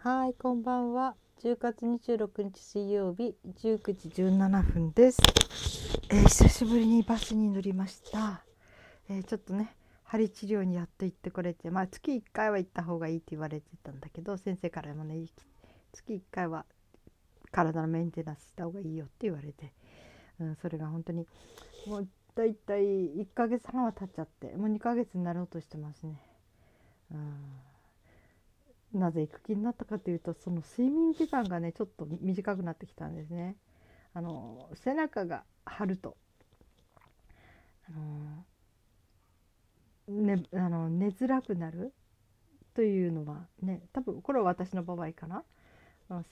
はい、こんばんは。10月26日水曜日19時17分です。えー久しぶりにバスに乗りました。えーちょっとね、針治療にやっと行ってこれて、まあ月1回は行った方がいいって言われてたんだけど、先生からもね、月1回は体のメンテナンスした方がいいよって言われて、うん、それが本当にもうだいたい1ヶ月半は経っちゃって、もう2ヶ月になろうとしてますね。うんなぜ行く気になったかというとその睡眠時間がねちょっと短くなってきたんですね。あの背中が張るとあの、ね、あの寝づらくなるというのはね多分これは私の場合かな。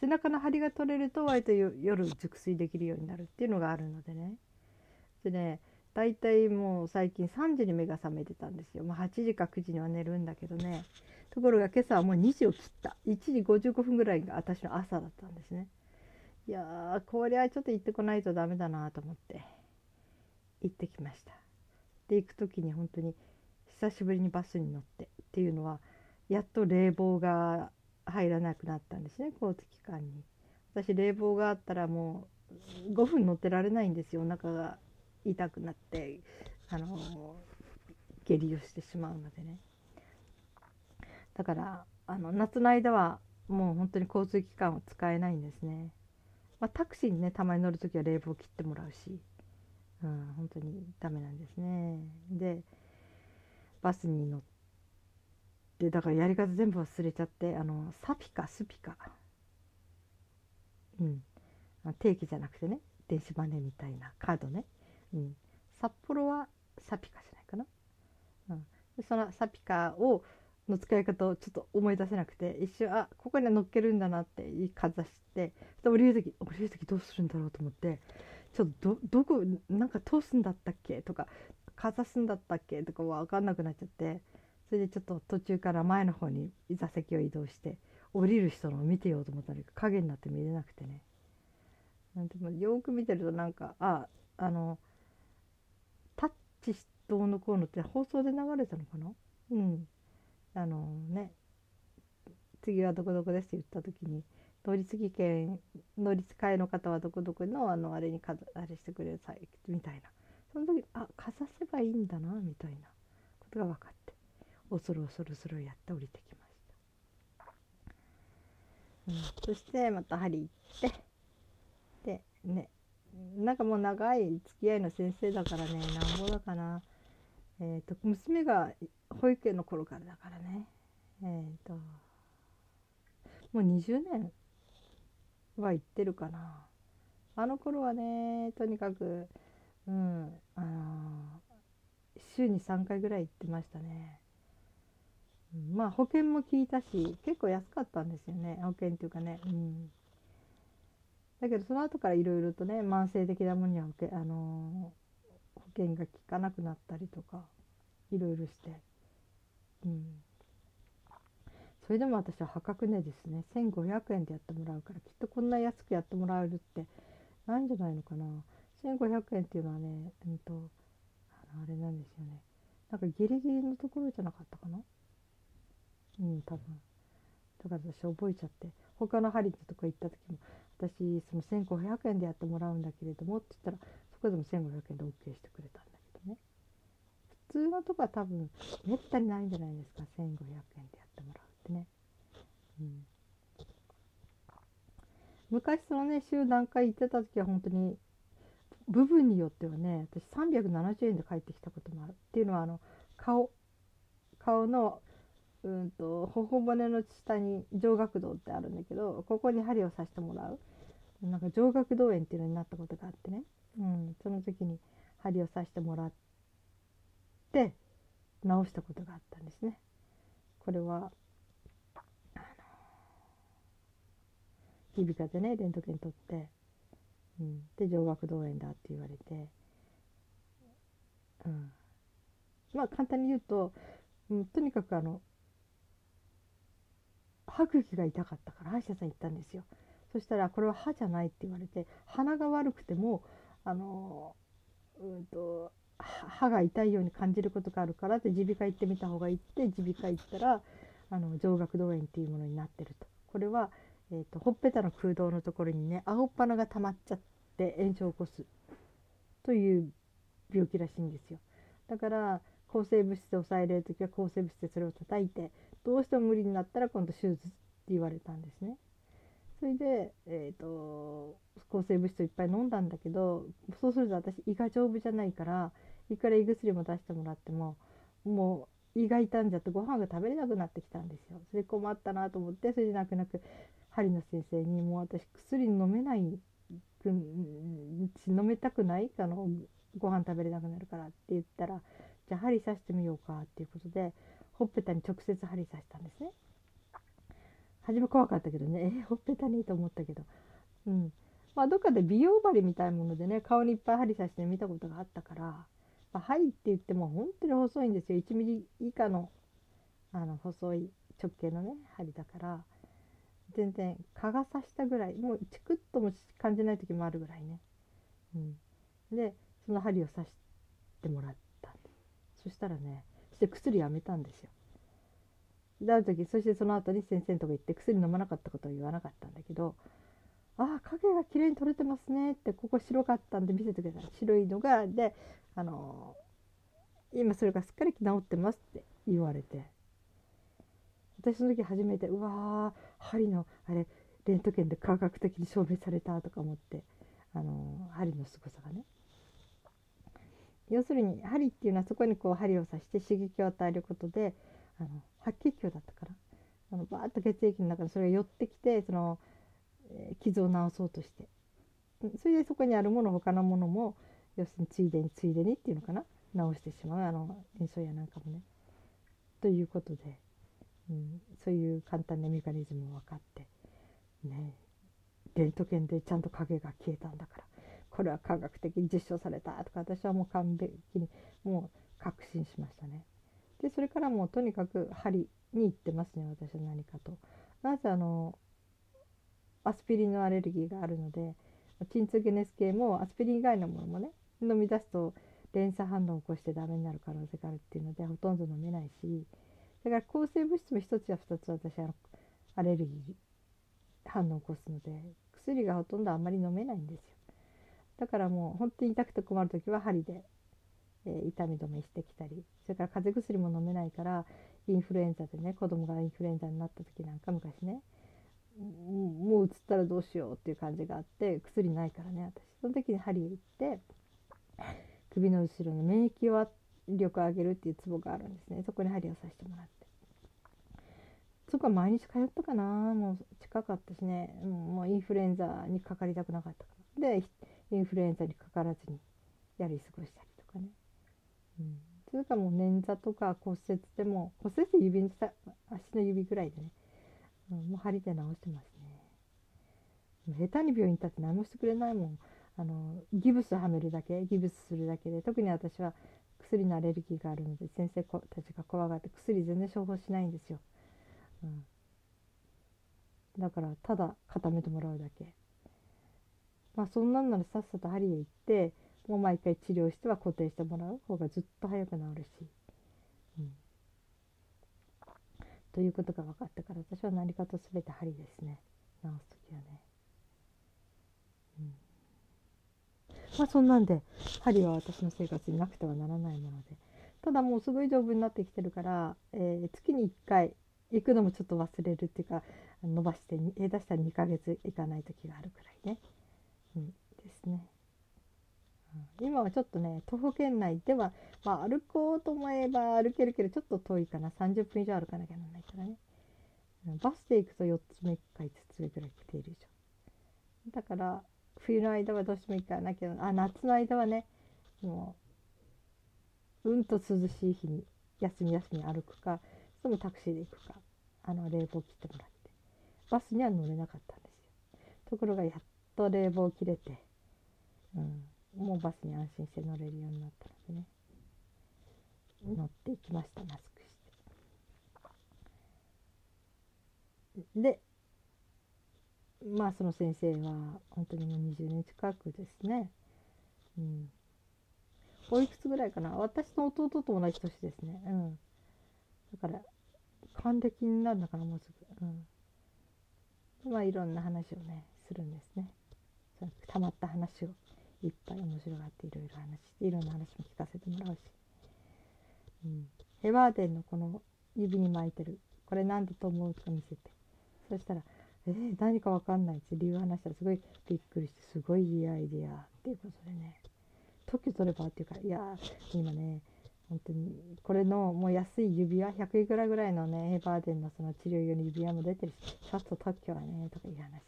背中の張りが取れると割と夜熟睡できるようになるっていうのがあるのでね。でね大体もう最近3時に目が覚めてたんですよ。まあ、8時か9時には寝るんだけどね。ところが今朝はもう2時を切った。1時55分ぐらいが私の朝だったんですね。いやーこりゃちょっと行ってこないとダメだなと思って。行ってきました。で行く時に本当に久しぶりにバスに乗ってっていうのはやっと冷房が入らなくなったんですね交通機関に。私冷房があったらもう5分乗ってられないんですよ。お腹が痛くなってあの下痢をしてしまうのでね。だからあの夏の間はもう本当に交通機関を使えないんですね、まあ、タクシーにねたまに乗る時は冷房切ってもらうし、うん、本当にダメなんですね。でバスに乗ってだからやり方全部忘れちゃってあのサピカスピカ。うん。定期じゃなくてね電子マネーみたいなカードね、うん、札幌はサピカじゃないかな、うん、そのサピカをの使い方をちょっと思い出せなくて一瞬あここに乗っけるんだなってかざしてで降りる時降りる時どうするんだろうと思ってちょっとどどこなんか通すんだったっけ？とかかざすんだったっけ？とか分かんなくなっちゃってそれでちょっと途中から前の方に座席を移動して降りる人のを見てようと思ったら影になって見れなくてね。でもよく見てるとなんかああのタッチどうのこうのって放送で流れたのかな？うん。あのね次はどこどこですって言った時に乗り継ぎ券乗り換えの方はどこどこのあのあれにかあれしてくれさいみたいな。その時あかざせばいいんだなみたいなことが分かって恐る恐るそれをやって降りてきました、うん、そしてまた針行ってでねなんかもう長い付き合いの先生だからねなんぼだかな。えーと、娘が保育園の頃からだからね。えっ、ー、ともう20年は行ってるかな。あの頃はねとにかくうんあの週に3回ぐらい行ってましたね、まあ保険も効いたし結構安かったんですよね。保険っていうかねうん。だけどその後からいろいろとね慢性的なものには保険あのー保険が効かなくなったりとかいろいろして、うん、それでも私は破格値ですね。1500円でやってもらうからきっとこんな安くやってもらえるってないんじゃないのかな。1500円っていうのはね、うんと、あのあれなんですよね。なんかギリギリのところじゃなかったかな。うん多分。だから私覚えちゃって。他の針のとこ行った時も私その1500円でやってもらうんだけれどもって言ったらそこでも1500円で OK してくれたんだけどね。普通のとこは多分めったにないんじゃないですか。1500円でやってもらうってね、うん、昔そのね週何回行ってた時は本当に部分によってはね私370円で帰ってきたこともある。っていうのはあの顔顔のうんと頬骨の下に上顎道ってあるんだけどここに針を刺してもらう。なんか上顎道炎っていうのになったことがあってね、うん、その時に針を刺してもらって治したことがあったんですね。これは耳鼻科でねレントゲン取って、うん、で上顎道炎だって言われて、うん、まあ簡単に言うと、うん、とにかくあの歯茎が痛かったから歯医者さん行ったんですよ。そしたらこれは歯じゃないって言われて鼻が悪くてもあのうんと歯が痛いように感じることがあるからって耳鼻科行ってみた方がいいって耳鼻科行ったらあの上顎道炎っていうものになってるとここれは、えーと、ほっぺたの空洞のところにね青っ鼻が溜まっちゃって炎症を起こすという病気らしいんですよだから抗生物質で抑えれる時は抗生物質でそれを叩いてどうしても無理になったら今度手術って言われたんですね。それで、えーと、抗生物質をいっぱい飲んだんだけどそうすると私胃が丈夫じゃないから胃から胃薬も出してもらってももう胃が傷んじゃってご飯が食べれなくなってきたんですよ。それ困ったなと思ってそれで泣く泣く針の先生にもう私薬飲めない飲めたくないあのご飯食べれなくなるからって言ったらじゃあ針刺してみようかっていうことでほっぺたに直接針刺したんですね。初め怖かったけどね。え、ほっぺたにと思ったけど。うん。まあどっかで美容針みたいなものでね顔にいっぱい針刺して見たことがあったから、まあ、針って言っても本当に細いんですよ。1ミリ以下のあの細い直径のね針だから。全然蚊が刺したぐらいもうチクッとも感じない時もあるぐらいね、うん、でその針を刺してもらった。そしたらねして薬やめたんですよ。である時そしてその後に先生のとこ行って薬飲まなかったことは言わなかったんだけど「ああ影が綺麗に取れてますね」ってここ白かったんで見せてくれた白いのがであのー、今それがすっかり治ってますって言われて。私その時初めてうわー針のあれレントゲンで科学的に証明されたとか思ってあのー、針のすごさがね。要するに針っていうのはそこにこう針を刺して刺激を与えることであの白血球だったからあのバーッと血液の中にそれが寄ってきてその、えー、傷を治そうとしてそれでそこにあるもの他のものも要するについでについでにっていうのかな？治してしまうあの炎症やなんかもね。ということで、うん、そういう簡単なメカニズムも分かってねレントゲンでちゃんと影が消えたんだからこれは科学的に実証されたとか私はもう完璧にもう確信しましたね。でそれからもうとにかく針に行ってますね私は何かと。なぜあのアスピリンのアレルギーがあるので鎮痛解熱系もアスピリン以外のものもね飲み出すと連鎖反応を起こしてダメになる可能性があるっていうのでほとんど飲めないしだから抗生物質も1つや2つ私はアレルギー反応を起こすので薬がほとんどあんまり飲めないんですよだからもう本当に痛くて困る時は針でえ、痛み止めしてきたりそれから風邪薬も飲めないからインフルエンザでね子供がインフルエンザになった時なんか昔ねもううつったらどうしようっていう感じがあって薬ないからね私。その時に針を打って首の後ろの免疫を力を上げるっていうツボがあるんですね。そこに針を刺してもらって。そこは毎日通ったかな。もう近かったしね。もうインフルエンザにかかりたくなかったから。でインフルエンザにかからずにやり過ごしたり。うん、それかもう捻挫とか骨折でも骨折で指の下足の指ぐらいでね、うん、もう針で治してますね。下手に病院行ったって何もしてくれないもん。あのギブスはめるだけギブスするだけで特に私は薬のアレルギーがあるので先生たちが怖がって薬全然処方しないんですよ、うん、だからただ固めてもらうだけ。まあそんなんならさっさと針へ行ってもう毎回治療しては固定してもらう方がずっと早く治るし。うん、ということが分かったから私は何かと全て針ですね治す時はね。うん、まあそんなんで針は私の生活になくてはならないものでただもうすごい丈夫になってきてるから、えー、月に1回行くのもちょっと忘れるっていうか伸ばして下手したら2ヶ月行かない時があるくらいね、うん、ですね。今はちょっとね徒歩圏内では、まあ、歩こうと思えば歩けるけどちょっと遠いかな。30分以上歩かなきゃならないからね。バスで行くと4つ目か5つ目ぐらい来ている以上だから冬の間はどうしても行かなきゃあ夏の間はねもううんと涼しい日に休み休み歩くかそのタクシーで行くかあの冷房切ってもらって。バスには乗れなかったんですよ。ところがやっと冷房切れてうん。もうバスに安心して乗れるようになったのでね。乗っていきましたマスクして。でまあその先生は本当にもう20年近くですね。うん。おいくつぐらいかな？私の弟と同じ年ですね。うん。だから還暦になるのかなもうすぐ。うん。まあいろんな話をねするんですね。たまった話を。いっぱい面白がっていろいろ話していろんな話も聞かせてもらうし、うん、ヘバーデンのこの指に巻いてる。これ何だと思うとか見せて。そしたら「えー、何か分かんない」って理由話したらすごいびっくりしてすごいいいアイディアっていうことでね。特許取ればっていうかいや今ね本当にこれのもう安い指輪100いくらぐらいのねヘバーデンのその治療用の指輪も出てるしちょっと特許はねとかいう話で、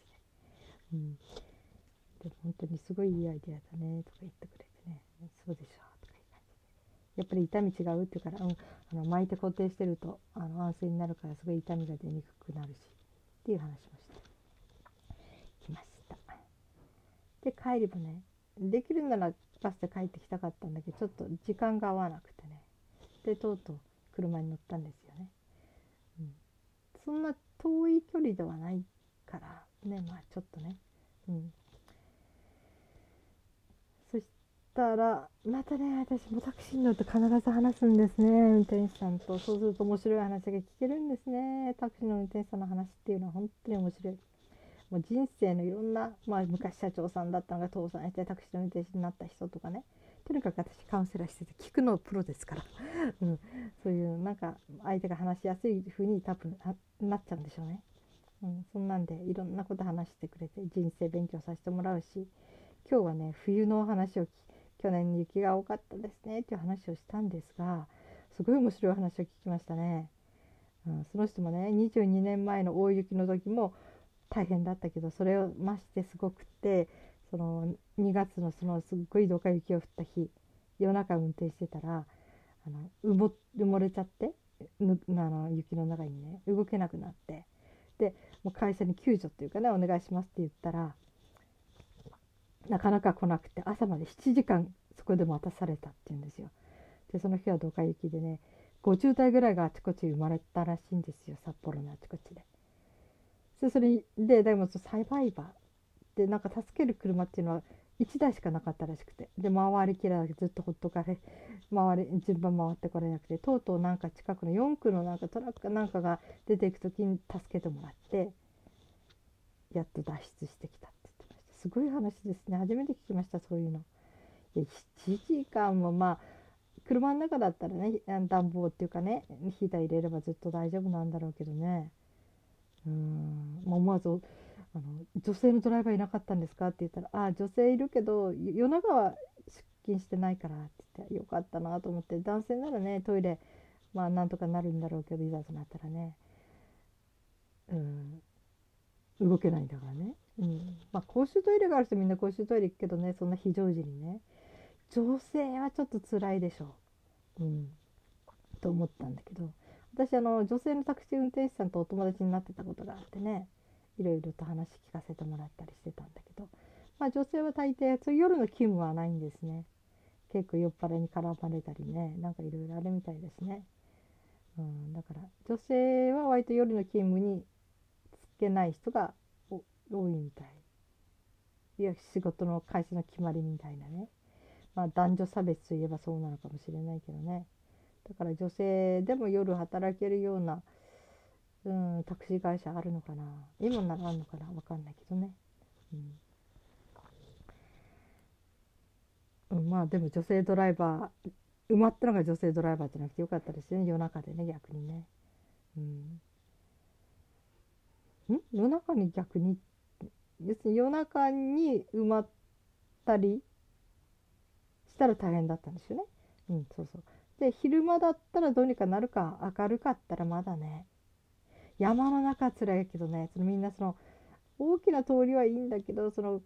うん、でも本当にすごいいいアイデアだねとか言ってくれてねそうでしょとかいう感じでやっぱり痛み違うって言うから、うん、あの巻いて固定してるとあの安静になるからすごい痛みが出にくくなるしっていう話もしてきました。で帰りもねできるならバスで帰ってきたかったんだけどちょっと時間が合わなくてね。でとうとう車に乗ったんですよね、うん、そんな遠い距離ではないからねまあちょっとね。うんそしたらまたね私もタクシーに乗って必ず話すんですね。運転手さんとそうすると面白い話が聞けるんですね。タクシーの運転手さんの話っていうのは本当に面白い。もう人生のいろんな、まあ、昔社長さんだったのが倒産してタクシーの運転手になった人とかね。とにかく私カウンセラーしてて聞くのプロですから、うん、そういうなんか相手が話しやすい風に多分なっちゃうんでしょうね、うん、そんなんでいろんなこと話してくれて人生勉強させてもらうし。今日はね冬のお話を去年雪が多かったですねっていう話をしたんですがすごい面白い話を聞きましたね、うん、その人もね22年前の大雪の時も大変だったけどそれを増してすごくってその2月のそのすっごいどか雪を降った日夜中運転してたらあの埋も埋もれちゃってぬあの雪の中にね動けなくなって。でもう会社に救助っていうかねお願いしますって言ったらなかなか来なくて朝まで7時間そこで待たされたっていうんですよ。でその日はどか雪でね50代ぐらいがあちこち生まれたらしいんですよ札幌のあちこちで。でそれででもサイバイバーでなんか助ける車っていうのは1台しかなかったらしくてで回りきらずっとほっとかれ回り順番回ってこれなくてとうとうなんか近くの4区のなんかトラックかなんかが出ていく時に助けてもらってやっと脱出してきたすごい話ですね初めて聞きましたそういうの。いや7時間もまあ車の中だったらね暖房っていうかねヒーター入れればずっと大丈夫なんだろうけどねうん思わずあの「女性のドライバーいなかったんですか?」って言ったら「あ女性いるけど夜中は出勤してないから」って言ってよかったなと思って男性ならねトイレまあなんとかなるんだろうけどいざとなったらねうん動けないんだからね、うん。まあ、公衆トイレがある人みんな公衆トイレ行くけどね。そんな非常時にね。女性はちょっと辛いでしょう、うん、と思ったんだけど。私あの女性のタクシー運転手さんとお友達になってたことがあってね。いろいろと話聞かせてもらったりしてたんだけど、まあ、女性は大抵そう夜の勤務はないんですね。結構酔っ払いに絡まれたりね。なんかいろいろあるみたいですね、うん、だから女性は割と夜の勤務にけない人が多いみたい。いや仕事の会社の決まりみたいなね。まあ男女差別といえばそうなのかもしれないけどね。だから女性でも夜働けるような、うん、タクシー会社あるのかな。今ならあるのかな。分かんないけどね、うん、まあでも女性ドライバー埋まったのが女性ドライバーじゃなくてよかったですよね。夜中でね逆にね。うん、夜中に逆に？要するに夜中に埋まったりしたら大変だったんですよね。うん、そうそう。で昼間だったらどうにかなるか明るかったらまだね。山の中つらいけどね。そのみんなその大きな通りはいいんだけどその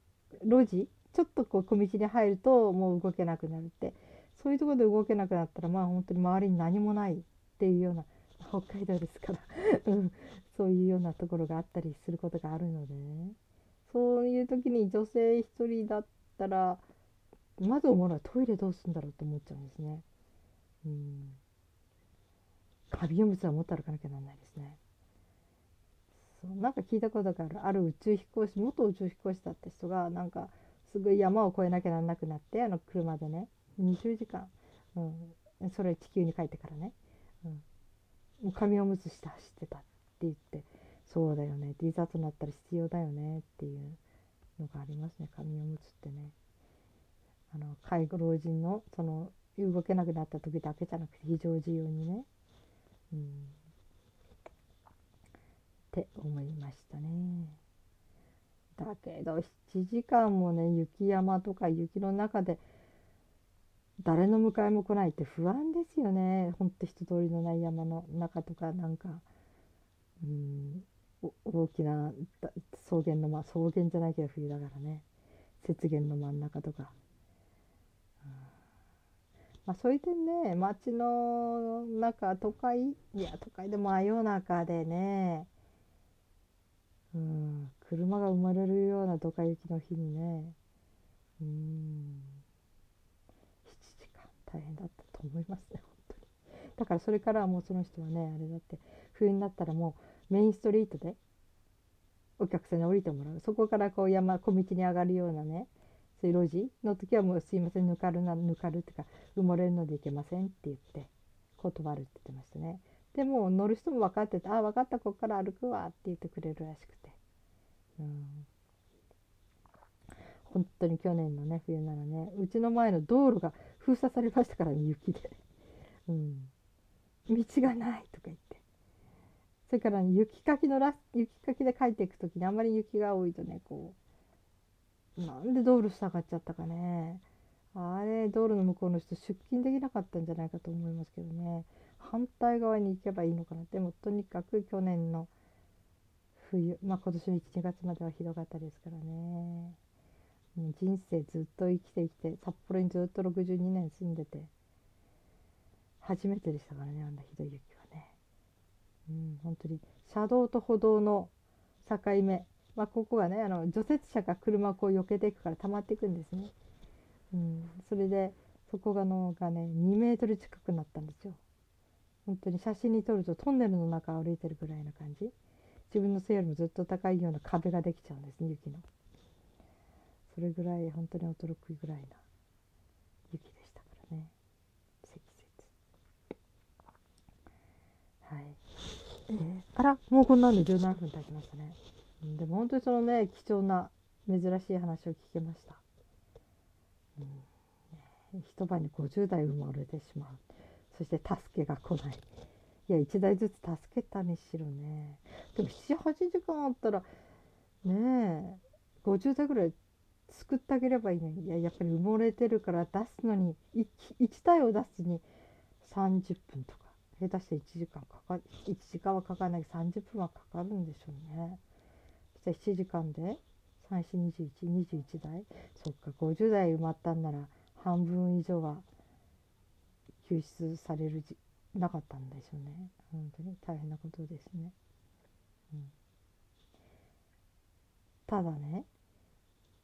路地ちょっとこう小道に入るともう動けなくなるって。そういうとこで動けなくなったらまあ本当に周りに何もないっていうような北海道ですから。うん。そういうようなところがあったりすることがあるので。ねそういう時に女性1人だったらまず思うのはトイレどうするんだろうと思っちゃうんですね。うん。カビオムツは持って歩かなきゃなんないですね。そう。なんか聞いたことがある。ある宇宙飛行士元宇宙飛行士だった人がなんかすごい山を越えなきゃなんなくなってあの車でね。20時間、うん、それ地球に帰ってからね、もう紙おむつして走ってたって言ってそうだよね。いざとなったら必要だよね。っていうのがありますね。紙おむつってね。あの介護老人のその動けなくなった時だけじゃなくて非常時用にね、うん、って思いましたね。だけど7時間もね雪山とか雪の中で誰の迎えも来ないって不安ですよね。ほんと人通りのない山の中とかなんか。うん。大きな草原の、ま、草原じゃないけど冬だからね。雪原の真ん中とか、うん、まあ、そういう点ね街の中都会？いや都会でも真夜中でね、うん、車が生まれるようなドカ雪の日にね。うん。大変だったと思いますね本当に。だからそれからはもうその人はねあれだって冬になったらもうメインストリートでお客さんに降りてもらう。そこからこう山小道に上がるようなねそういう路地の時はもうすいませんぬかるなぬかるってか埋もれるのでいけませんって言って断るって言ってましたね。でも乗る人も分かってて「あ分かったここから歩くわ」って言ってくれるらしくて。うん。本当に去年のね冬ならねうちの前の道路が封鎖されましたからね雪で、うん、道がないとか言って。それから、ね、雪かきのラ雪かきで帰っていく時にあんまり雪が多いとねこうなんで道路塞がっちゃったかね。あれ道路の向こうの人出勤できなかったんじゃないかと思いますけどね。反対側に行けばいいのかなでもとにかく去年の冬まあ今年の1月まではひどかったですからね。人生ずっと生きてきて札幌にずっと62年住んでて初めてでしたからねあんなひどい雪はね。うん、本当に。車道と歩道の境目、まあ、ここがねあの除雪車が車をこう避けていくから溜まっていくんですね、うん、それでそこがのがね2メートル近くなったんですよ。本当に写真に撮るとトンネルの中歩いてるぐらいな感じ。自分の背よりもずっと高いような壁ができちゃうんですね雪の。それぐらい本当に驚くぐらいな雪でしたからね。積雪。はい。えー、あらもうこんなんで17分経ちましたね、でも本当にそのね貴重な珍しい話を聞けました、うん、一晩に50代生まれてしまう。そして助けが来ない。いや1台ずつ助けたにしろね。でも78時間あったらねえ50代ぐらい救ってあげればいいのに。いややっぱり埋もれてるから出すのに 1, 1体を出すに30分とか。下手して1時間かか1時間はかからない30分はかかるんでしょうね。そして7時間で342121台。そっか50台埋まったんなら半分以上は救出されるじなかったんでしょうね。本当に大変なことですね。うん、ただね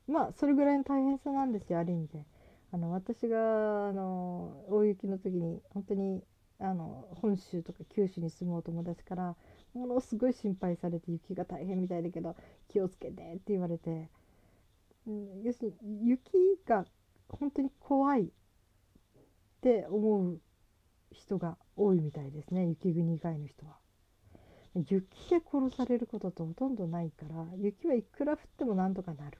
まあそれぐらいの大変さなんですよある意味で。あの私があの大雪の時に本当にあの本州とか九州に住むお友達からものすごい心配されて雪が大変みたいだけど気をつけてって言われて、うん、要するに雪が本当に怖いって思う人が多いみたいですね雪国以外の人は。雪で殺されることってほとんどないから雪はいくら降ってもなんとかなる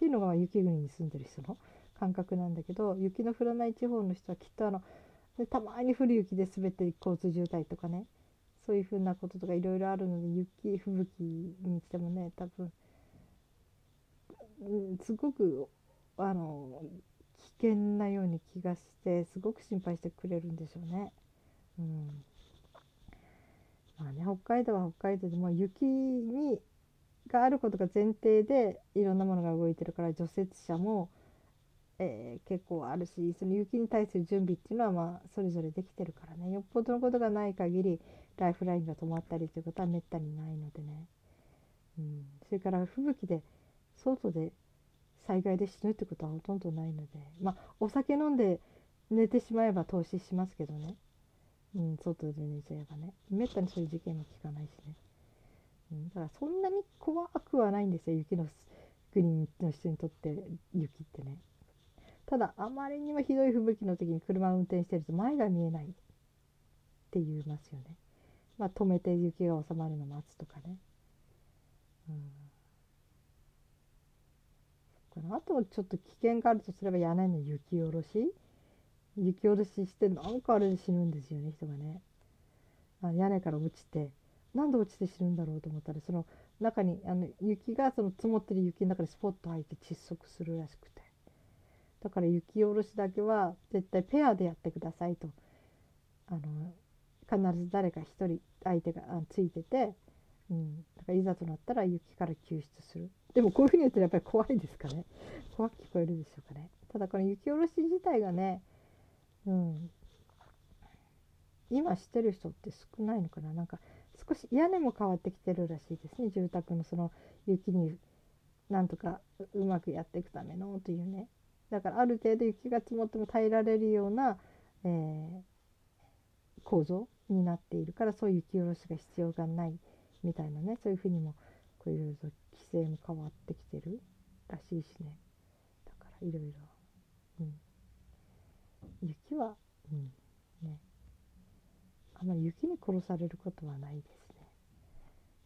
っていうのが雪国に住んでる人の感覚なんだけど雪の降らない地方の人はきっとあのでたまに降る雪で滑って交通渋滞とかねそういうふうなこととかいろいろあるので雪吹雪にしてもね多分、うん、すごくあの危険なように気がしてすごく心配してくれるんでしょうね。うんまあね、北海道は北海道でも雪にがあることが前提でいろんなものが動いてるから除雪車もえー、結構あるしその雪に対する準備っていうのはまあそれぞれできてるからね。よっぽどのことがない限りライフラインが止まったりということはめったにないのでね、うん、それから吹雪で外で災害で死ぬってことはほとんどないのでまあお酒飲んで寝てしまえば投資しますけどね、うん、外で寝ちゃえばね。めったにそういう事件も聞かないしね、うん、だからそんなに怖くはないんですよ雪の国の人にとって雪ってね。ただあまりにもひどい吹雪の時に車を運転してると前が見えないって言いますよね。まあ、止めて雪が収まるの待つとかね。うんそっかなあとちょっと危険があるとすれば屋根の雪下ろし雪下ろししてなんかあれで死ぬんですよね人がねあ屋根から落ちてなんで落ちて死ぬんだろうと思ったらその中にあの雪がその積もってる雪の中にスポッと入って窒息するらしくて。だから雪下ろしだけは絶対ペアでやってくださいと。あの必ず誰か一人相手があついてて、うん、だからいざとなったら雪から救出する。でもこういうふうに言うとやっぱり怖いですかね。怖く聞こえるでしょうかね。ただこの雪下ろし自体がね、うん、今してる人って少ないのかな。なんか少し屋根も変わってきてるらしいですね。住宅のその雪になんとかうまくやっていくためのというね。だからある程度雪が積もっても耐えられるような、えー、構造になっているからそういう雪下ろしが必要がないみたいなね。そういうふうにもこういろいろ規制も変わってきてるらしいしね。だからいろいろ、うん、雪は、うん、あまり雪に殺されることはないです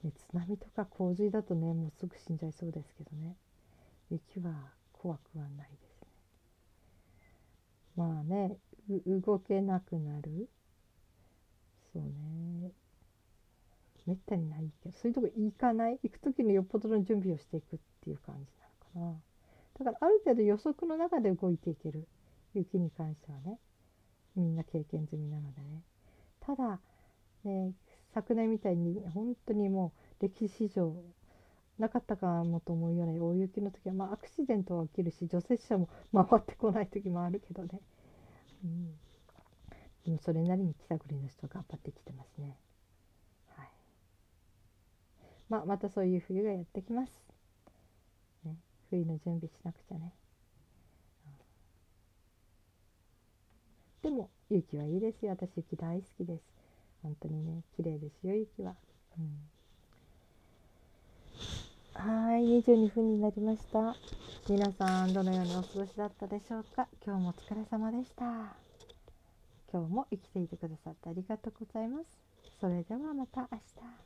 ね。ね津波とか洪水だとねもうすぐ死んじゃいそうですけどね。雪は怖くはないですね。まあね動けなくなる。そうね。めったにないけどそういうとこ行かない？行く時によっぽどの準備をしていくっていう感じなのかな。だからある程度予測の中で動いていける。雪に関してはね。みんな経験済みなのでね。ただ、ね、昨年みたいに本当にもう歴史上なかったかもと思うような大雪の時は、まあ、アクシデントは起きるし除雪車も回ってこない時もあるけどね、うん、でもそれなりに北国の人頑張ってきてますね。はい。まあ、またそういう冬がやってきます。ね、冬の準備しなくちゃね。でも雪はいいですよ。私雪大好きです。本当にね、綺麗ですよ、雪は。うん、はい、22分になりました。皆さん、どのようにお過ごしだったでしょうか？今日もお疲れ様でした。今日も生きていてくださってありがとうございます。それではまた明日。